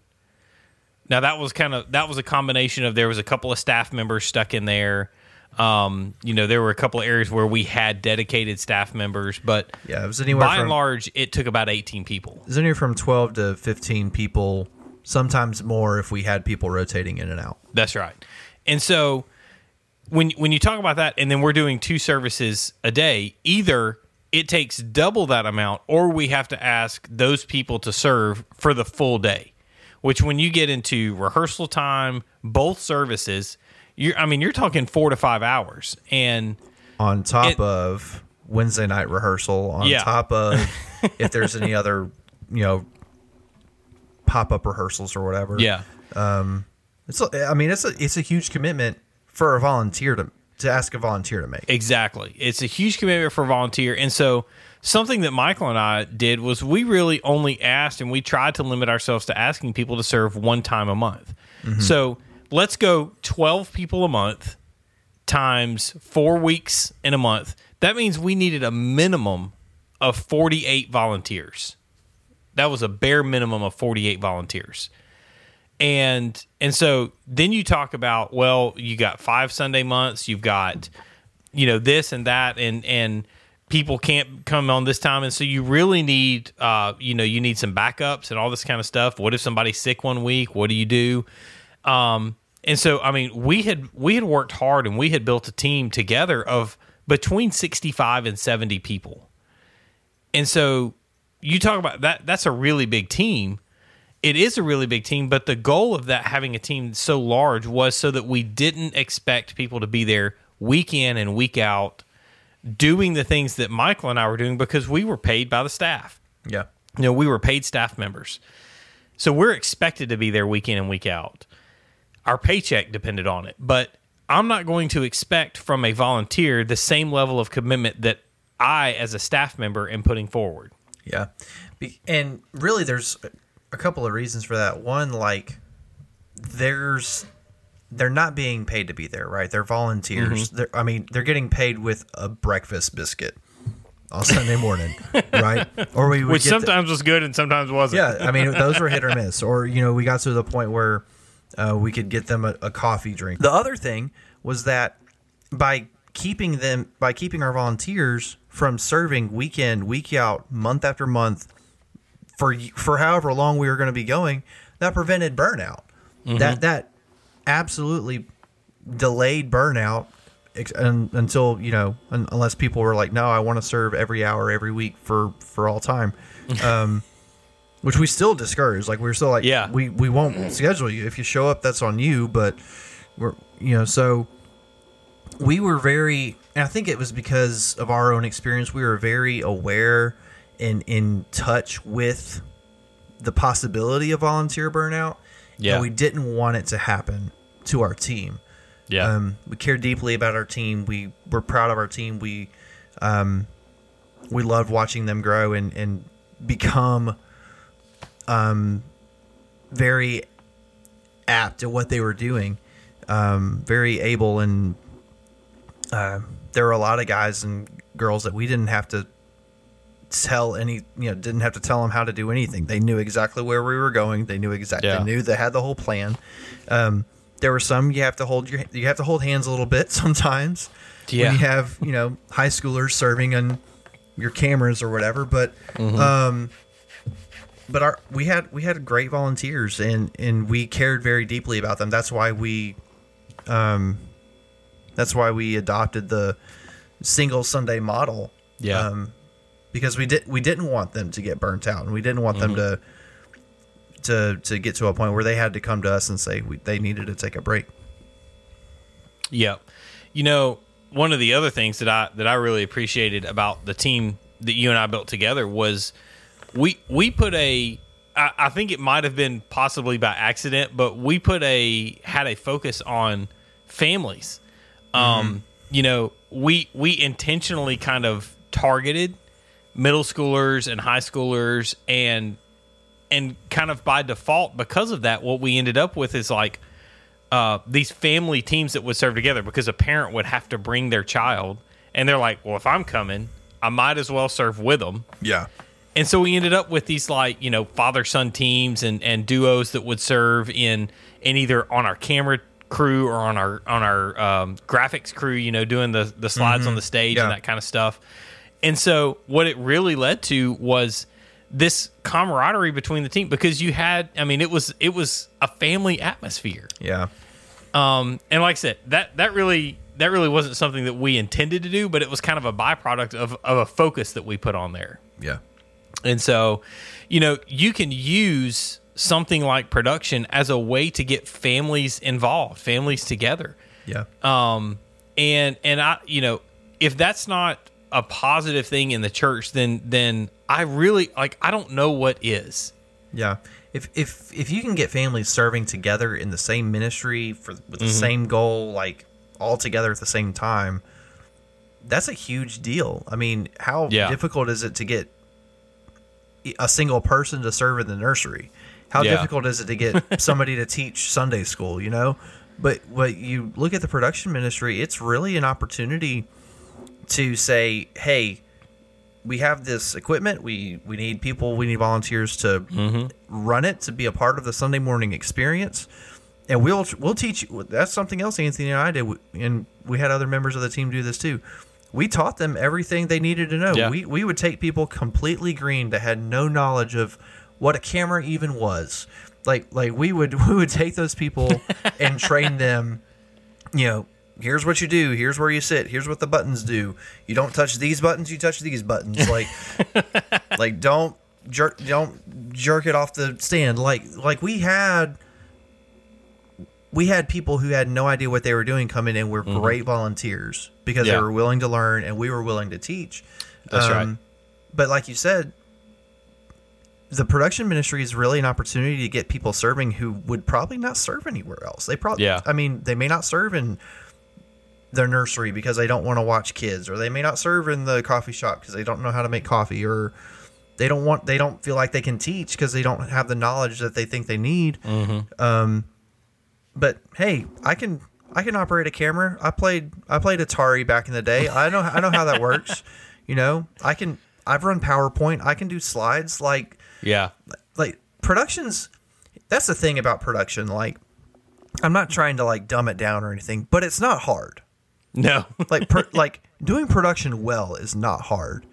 Now that was kind of that was a combination of there was a couple of staff members stuck in there. Um, you know, there were a couple of areas where we had dedicated staff members, but Yeah, it was anywhere by from and large, it took about 18 people. it was anywhere from twelve to fifteen people, sometimes more if we had people rotating in and out. That's right. And so when when you talk about that, and then we're doing two services a day, either it takes double that amount, or we have to ask those people to serve for the full day. Which, when you get into rehearsal time, both services, you're I mean, you're talking four to five hours, and on top It- of Wednesday night rehearsal, on Yeah. top of if there's any other, you know, pop up rehearsals or whatever. yeah, um, It's a, I mean, it's a it's a huge commitment for a volunteer to to ask a volunteer to make. Exactly. It's a huge commitment for a volunteer. And so something that Michael and I did was we really only asked and we tried to limit ourselves to asking people to serve one time a month. Mm-hmm. So let's go 12 people a month times four weeks in a month. That means we needed a minimum of 48 volunteers. That was a bare minimum of 48 volunteers. And and so then you talk about well you got five sunday months you've got you know this and that and and people can't come on this time. And so you really need uh you know you need some backups and all this kind of stuff. What if somebody's sick one week? What do you do? Um and so i mean we had we had worked hard and we had built a team together of between 65 and 70 people. And so you talk about that that's a really big team it is a really big team, but the goal of that having a team so large was so that we didn't expect people to be there week in and week out doing the things that Michael and I were doing because we were paid by the staff. Yeah. You know, we were paid staff members. So we're expected to be there week in and week out. Our paycheck depended on it. But I'm not going to expect from a volunteer the same level of commitment that I, as a staff member, am putting forward. Yeah. Be- And really, there's a couple of reasons for that. One, like, there's they're not being paid to be there, right? They're volunteers. Mm-hmm. They're, I mean, they're getting paid with a breakfast biscuit on Sunday morning, right? Or we would Which get the- sometimes was good and sometimes wasn't. yeah, I mean, those were hit or miss. Or, you know, we got to the point where uh, we could get them a, a coffee drink. The other thing was that by keeping them, by keeping our volunteers from serving week in, week out, month after month, for for however long we were going to be going, that prevented burnout. That that absolutely delayed burnout until you know unless people were like, no, I want to serve every hour every week for for all time. Um, which we still discourage. Like we're still like, Yeah. we we won't schedule you if you show up. That's on you. But we're you know so we were very and i think it was because of our own experience we were very aware and in touch with the possibility of volunteer burnout. Yeah. and we didn't want it to happen to our team. Yeah. um, we care deeply about our team. We we're proud of our team. We um, we loved watching them grow and and become um very apt at what they were doing. Um, very able, and uh, there were a lot of guys and girls that we didn't have to tell any you know didn't have to tell them how to do anything. They knew exactly where we were going. They knew exactly Yeah. they knew they had the whole plan. Um, there were some you have to hold your you have to hold hands a little bit sometimes Yeah. when you have you know high schoolers serving on your cameras or whatever but um but our we had we had great volunteers and and we cared very deeply about them. That's why we um that's why we adopted the single sunday model Yeah. um because we did we didn't want them to get burnt out and we didn't want them to to to get to a point where they had to come to us and say we, they needed to take a break Yeah, You know, one of the other things that I that I really appreciated about the team that you and I built together was we we put a I, I think it might have been possibly by accident, but we put a had a focus on families. Um, you know, we we intentionally kind of targeted middle schoolers and high schoolers and and kind of by default because of that what we ended up with is like uh, these family teams that would serve together because a parent would have to bring their child and they're like well if i'm coming i might as well serve with them yeah. And so we ended up with these like you know father son teams and and duos that would serve in in either on our camera crew or on our on our um, graphics crew you know doing the the slides on the stage Yeah. and that kind of stuff. And so what it really led to was this camaraderie between the team because you had i mean it was it was a family atmosphere. Yeah. Um, and like I said, that that really that really wasn't something that we intended to do, but it was kind of a byproduct of, of a focus that we put on there. yeah. And so, you know, you can use something like production as a way to get families involved, families together. yeah Um, and and I, you know, if that's not a positive thing in the church, then then I really like I don't know what is. Yeah. If if if you can get families serving together in the same ministry for with the same goal, like all together at the same time, that's a huge deal. I mean, how Yeah. difficult is it to get a single person to serve in the nursery? How Yeah. difficult is it to get somebody to teach Sunday school, you know? But what you look at the production ministry, it's really an opportunity to say, "Hey, we have this equipment. We we need people. We need volunteers to mm-hmm. run it to be a part of the Sunday morning experience, and we'll we'll teach. That's something else Anthony and I did, and we had other members of the team do this too. We taught them everything they needed to know. Yeah. We we would take people completely green that had no knowledge of what a camera even was. Like like we would we would take those people and train them you know, here's what you do, here's where you sit, here's what the buttons do. You don't touch these buttons, you touch these buttons. Like like don't jerk don't jerk it off the stand. Like like we had we had people who had no idea what they were doing come in and were mm-hmm. great volunteers because Yeah. they were willing to learn and we were willing to teach. That's right. Um, but like you said, the production ministry is really an opportunity to get people serving who would probably not serve anywhere else. They probably, Yeah. I mean, they may not serve in their nursery because they don't want to watch kids, or they may not serve in the coffee shop because they don't know how to make coffee, or they don't want, they don't feel like they can teach because they don't have the knowledge that they think they need. Um, but hey, I can, I can operate a camera. I played, I played Atari back in the day. I know, I know how that works. You know, I can, I've run PowerPoint. I can do slides. Like, Yeah. like productions that's the thing about production like i'm not trying to like dumb it down or anything but it's not hard No. like per, like doing production well is not hard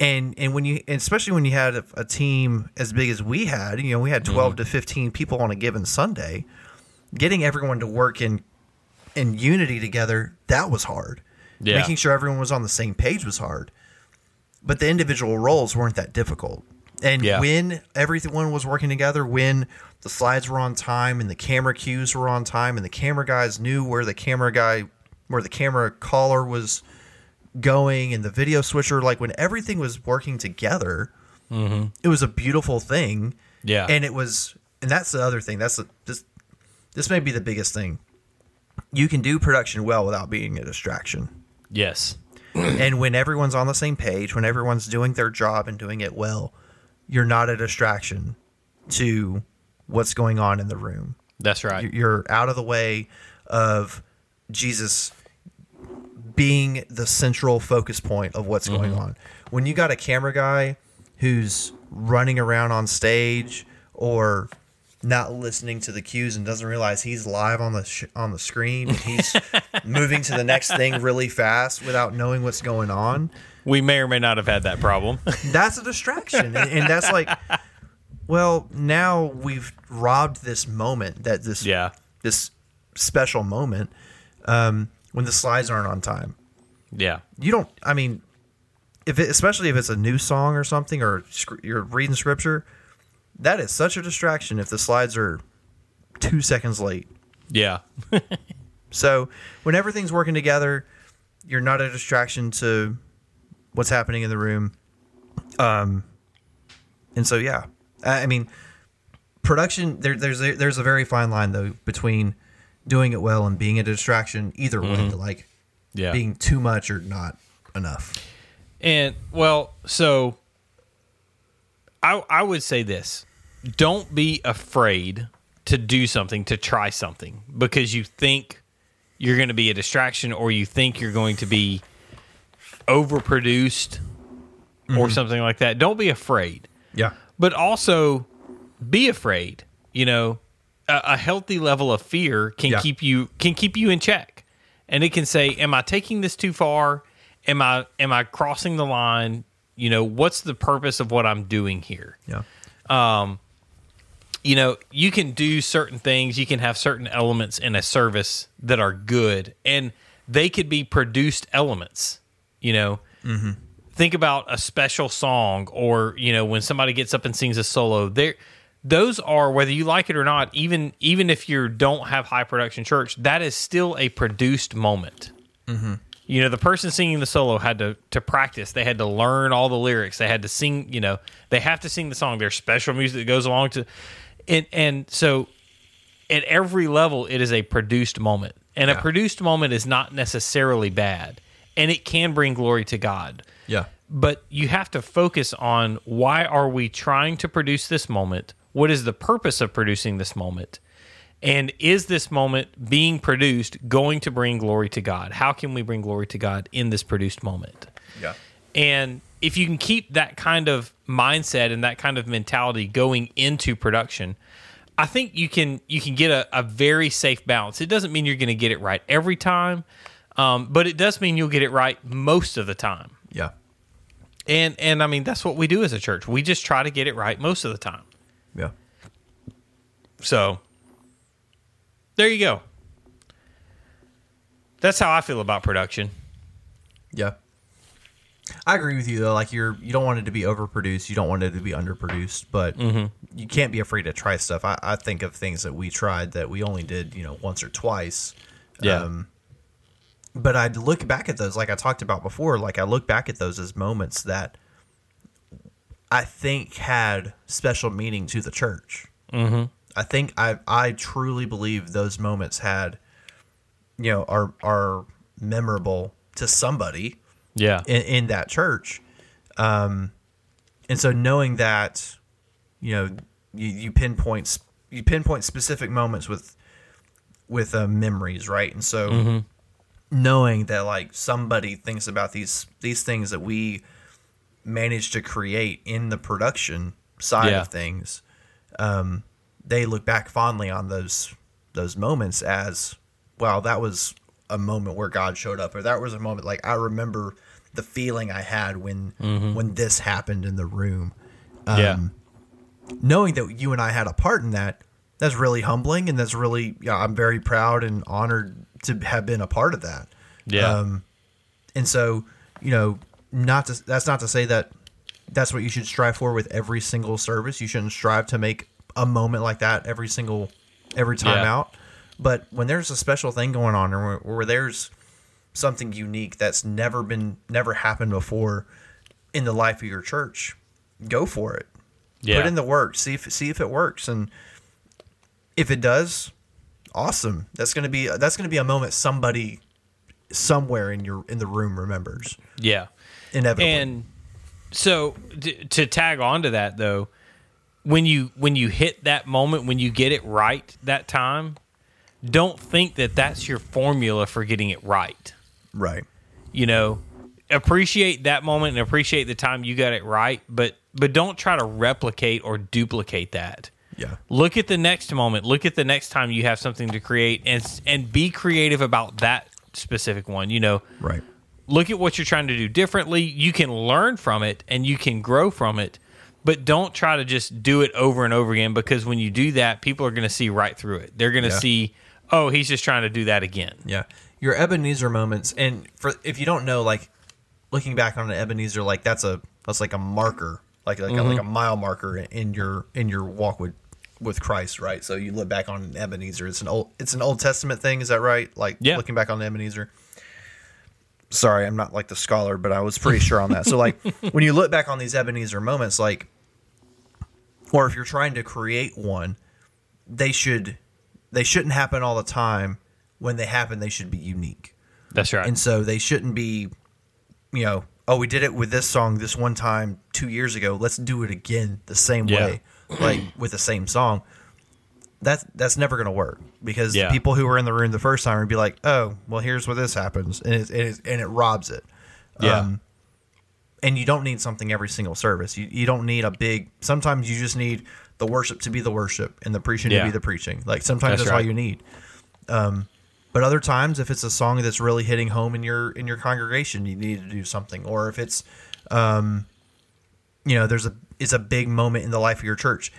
and and when you and especially when you had a, a team as big as we had you know we had 12 mm-hmm. to 15 people on a given sunday getting everyone to work in in unity together that was hard Yeah. making sure everyone was on the same page was hard but the individual roles weren't that difficult and Yeah. when everyone was working together when the slides were on time and the camera cues were on time and the camera guys knew where the camera guy where the camera caller was going and the video switcher like when everything was working together mm-hmm. it was a beautiful thing Yeah. and it was and that's the other thing that's the this this may be the biggest thing you can do production well without being a distraction yes. and when everyone's on the same page, when everyone's doing their job and doing it well, you're not a distraction to what's going on in the room. That's right. You're out of the way of Jesus being the central focus point of what's going Mm-hmm. on. When you got a camera guy who's running around on stage or not listening to the cues and doesn't realize he's live on the sh- on the screen and he's moving to the next thing really fast without knowing what's going on we may or may not have had that problem. that's a distraction and, and that's like well now we've robbed this moment that this yeah. this special moment um, when the slides aren't on time Yeah. you don't i mean if it, especially if it's a new song or something or sc- you're reading scripture that is such a distraction if the slides are two seconds late Yeah. so when everything's working together you're not a distraction to what's happening in the room um and so yeah i I mean production there, there's a, there's a very fine line though between doing it well and being a distraction either way like Yeah. being too much or not enough And well, so I I would say this. Don't be afraid to do something, to try something because you think you're going to be a distraction or you think you're going to be overproduced or mm-hmm. something like that. Don't be afraid. yeah But also be afraid. You know, a, a healthy level of fear can Yeah. keep you can keep you in check. And it can say, Am I taking this too far? Am I am I crossing the line? You know, what's the purpose of what I'm doing here? yeah um, you know, you can do certain things, you can have certain elements in a service that are good, and they could be produced elements. You know, mm-hmm. think about a special song, or you know, when somebody gets up and sings a solo. There, those are whether you like it or not. Even even if you don't have high production church, that is still a produced moment. Mm-hmm. You know, the person singing the solo had to to practice. They had to learn all the lyrics. They had to sing. You know, they have to sing the song. There's special music that goes along to, and and so at every level, it is a produced moment, and a produced moment is not necessarily bad, and it can bring glory to God. yeah But you have to focus on why are we trying to produce this moment? What is the purpose of producing this moment? And is this moment being produced going to bring glory to God? How can we bring glory to God in this produced moment? yeah And if you can keep that kind of mindset and that kind of mentality going into production, I think you can you can get a, a very safe balance. It doesn't mean you're going to get it right every time, um, but it does mean you'll get it right most of the time. yeah And and I mean that's what we do as a church. We just try to get it right most of the time. yeah So there you go. That's how I feel about production. Yeah. I agree with you though. Like you're, you don't want it to be overproduced. You don't want it to be underproduced, but you can't be afraid to try stuff. I, I think of things that we tried that we only did, you know, once or twice. Yeah. Um, but I'd look back at those, like I talked about before. Like I look back at those as moments that I think had special meaning to the church. Mm-hmm. I think I, I truly believe those moments had, you know, are are memorable to somebody Yeah. in, in that church. Um, and so knowing that, you know, you, you pinpoint you pinpoint specific moments with with uh, memories, right? And so knowing that like somebody thinks about these these things that we managed to create in the production side Yeah. of things, um, they look back fondly on those those moments as well. That was a moment where God showed up, or that was a moment like I remember the feeling I had when when this happened in the room. yeah. Um, Knowing that you and I had a part in that, that's really humbling, and that's really yeah. I'm very proud and honored to have been a part of that. Yeah. Um, and so, you know, not to, that's not to say that that's what you should strive for with every single service. You shouldn't strive to make a moment like that every single every time Yeah. out. But when there's a special thing going on, or where, where there's something unique that's never been never happened before in the life of your church, go for it. yeah. Put in the work. See if see if it works, and if it does, awesome. That's gonna be that's gonna be a moment somebody somewhere in your in the room remembers. yeah. Inevitably. And so t- to tag on to that though, when you when you hit that moment when you get it right that time, don't think that that's your formula for getting it right. Right. You know, appreciate that moment and appreciate the time you got it right, but but don't try to replicate or duplicate that. Yeah. Look at the next moment. Look at the next time you have something to create and and be creative about that specific one. You know, Right. look at what you're trying to do differently. You can learn from it and you can grow from it, but don't try to just do it over and over again because when you do that, people are going to see right through it. They're going to Yeah. see, oh, he's just trying to do that again. Yeah. Your Ebenezer moments, and for if you don't know, like looking back on an Ebenezer, like that's a that's like a marker, like like, a, like a mm-hmm. mile marker in your in your walk with with Christ, right? So you look back on an Ebenezer. It's an old it's an Old Testament thing, is that right? Like Yeah. looking back on Ebenezer. Sorry, I'm not like the scholar, but I was pretty sure on that. So like when you look back on these Ebenezer moments, like or if you're trying to create one, they should they shouldn't happen all the time. When they happen, they should be unique. That's right. And so they shouldn't be, you know, oh, we did it with this song this one time two years ago. Let's do it again the same Yeah. way, like with the same song. That's that's never going to work because Yeah. the people who were in the room the first time would be like, oh, well, here's where this happens, and it, it, and it robs it. yeah. Um, and you don't need something every single service. You, you don't need a big. Sometimes you just need the worship to be the worship and the preaching Yeah. to be the preaching. Like sometimes That's that's, all right. you need. Um, but other times, if it's a song that's really hitting home in your in your congregation, you need to do something. Or if it's, um, you know, there's a it's a big moment in the life of your church.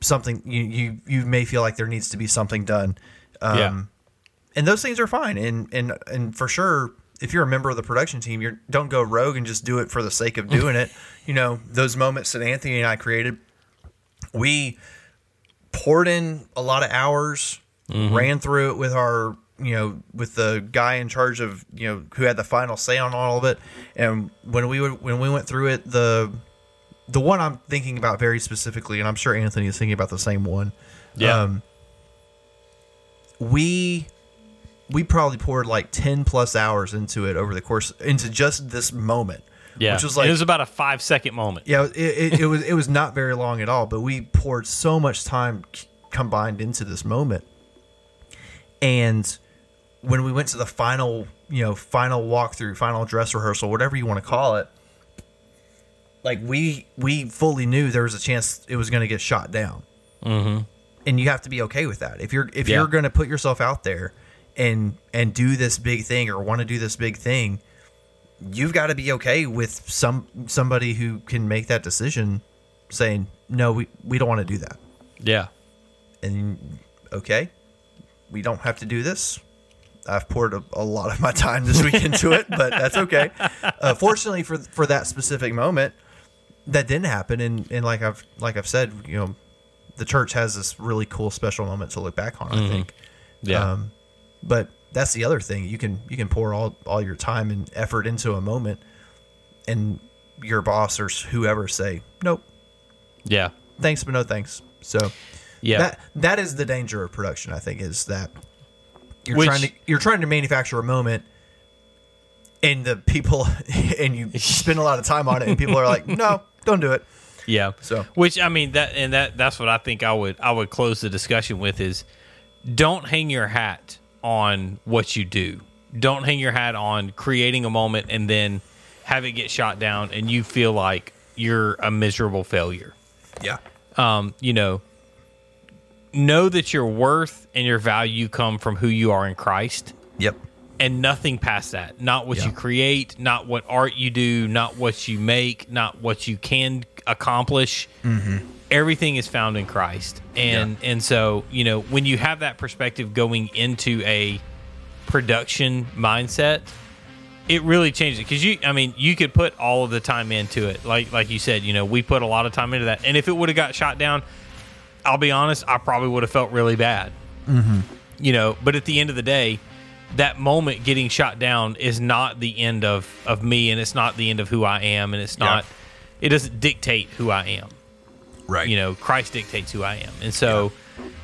Something you you you may feel like there needs to be something done. Um, yeah. and those things are fine and and and for sure if you're a member of the production team you don't go rogue and just do it for the sake of doing it you know those moments that anthony and i created we poured in a lot of hours ran through it with our you know with the guy in charge of you know who had the final say on all of it and when we would when we went through it the the one i'm thinking about very specifically and i'm sure anthony is thinking about the same one Yeah. um, we we probably poured like 10 plus hours into it over the course into just this moment yeah. which was like it was about a five second moment. yeah it, it, it was it was not very long at all but we poured so much time combined into this moment and when we went to the final you know final walkthrough final dress rehearsal whatever you want to call it like we we fully knew there was a chance it was going to get shot down Mm-hmm. and you have to be okay with that if you're if Yeah. you're going to put yourself out there and and do this big thing or want to do this big thing you've got to be okay with some somebody who can make that decision saying no we, we don't want to do that Yeah. and okay we don't have to do this i've poured a, a lot of my time this week into it but that's okay uh, fortunately for for that specific moment that didn't happen and and like i've like i've said you know the church has this really cool special moment to look back on i think Yeah. um, but that's the other thing. You can you can pour all, all your time and effort into a moment, and your boss or whoever say, "Nope, yeah. thanks, but no thanks." So Yeah. that that is the danger of production. I think is that you're Which- trying to you're trying to manufacture a moment, and the people and you spend a lot of time on it, and people are like, "No, don't do it." Yeah. So- which I mean that and that that's what I think I would I would close the discussion with is don't hang your hat on what you do. Don't hang your hat on creating a moment and then have it get shot down and you feel like you're a miserable failure. Yeah, Um, you know, know that your worth and your value come from who you are in Christ yep, and nothing past that. Not what Yeah. you create, not what art you do, not what you make, not what you can accomplish. Mm-hmm. Everything is found in Christ, and and so you know when you have that perspective going into a production mindset, it really changes it because you. I mean, you could put all of the time into it, like like you said. You know, we put a lot of time into that, and if it would have got shot down, I'll be honest, I probably would have felt really bad. Mm-hmm. You know but at the end of the day that moment getting shot down is not the end of of me and it's not the end of who i am and it's not it doesn't dictate who i am. Right. you know christ dictates who i am. And so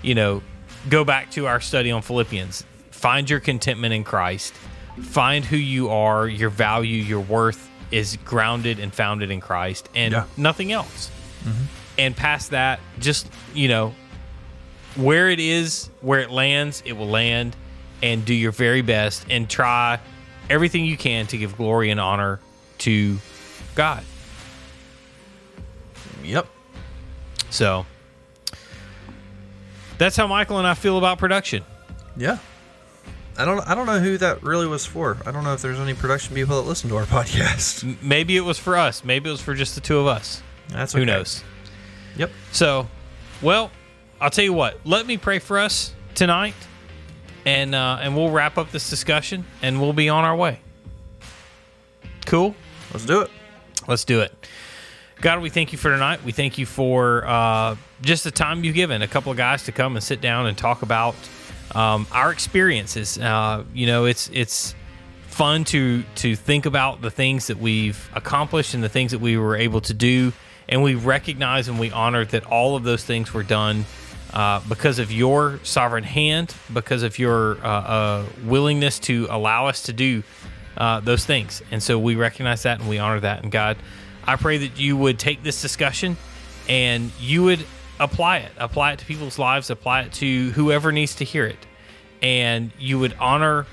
you know go back to our study on philippians. Find your contentment in christ. Find who you are your value your worth is grounded and founded in christ and Yeah. nothing else mm-hmm. And past that, just you know, where it is, where it lands, it will land, and do your very best and try everything you can to give glory and honor to God. Yep. So that's how Michael and I feel about production. Yeah. I don't. I don't know who that really was for. I don't know if there's any production people that listen to our podcast. Maybe it was for us. Maybe it was for just the two of us. That's Who knows? Yep. So, well, I'll tell you what. Let me pray for us tonight, and uh, and we'll wrap up this discussion, and we'll be on our way. Cool. Let's do it. Let's do it. God, we thank you for tonight. We thank you for uh, just the time you've given a couple of guys to come and sit down and talk about um, our experiences. Uh, you know, it's it's fun to to think about the things that we've accomplished and the things that we were able to do, and we recognize and we honor that all of those things were done uh, because of your sovereign hand, because of your uh, uh, willingness to allow us to do uh, those things. And so we recognize that and we honor that. And God, I pray that you would take this discussion and you would apply it, apply it to people's lives, apply it to whoever needs to hear it. And you would honor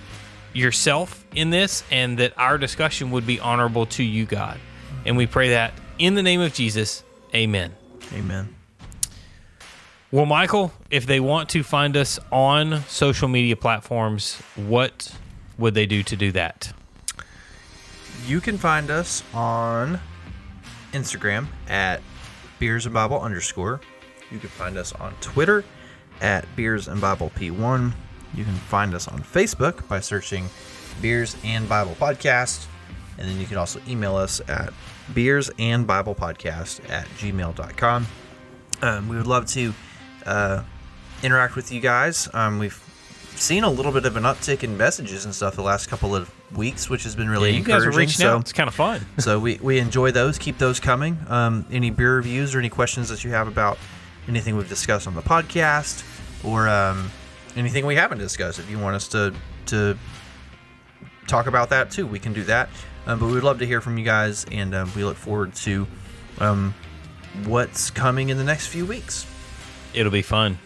yourself in this and that our discussion would be honorable to you, God. And we pray that in the name of Jesus. Amen. Amen. Well, Michael, if they want to find us on social media platforms, what would they do to do that? You can find us on Instagram at beers and Bible underscore. You can find us on Twitter at beers and Bible P1. You can find us on Facebook by searching Beers and Bible Podcast. And then you can also email us at beers and Bible Podcast at gmail.com. Um, we would love to uh, interact with you guys. Um, we've seen a little bit of an uptick in messages and stuff the last couple of weeks, which has been really you guys are encouraging. reaching so, out. It's kind of fun. so we, we enjoy those. Keep those coming. Um, any beer reviews or any questions that you have about anything we've discussed on the podcast or um, anything we haven't discussed, if you want us to to talk about that too, we can do that. Um, but we would love to hear from you guys, and um, we look forward to um, what's coming in the next few weeks. It'll be fun.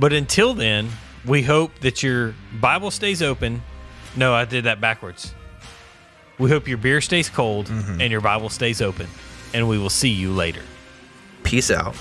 But until then, we hope that your Bible stays open. No, I did that backwards. We hope your beer stays cold and your Bible stays open. And we will see you later. Peace out.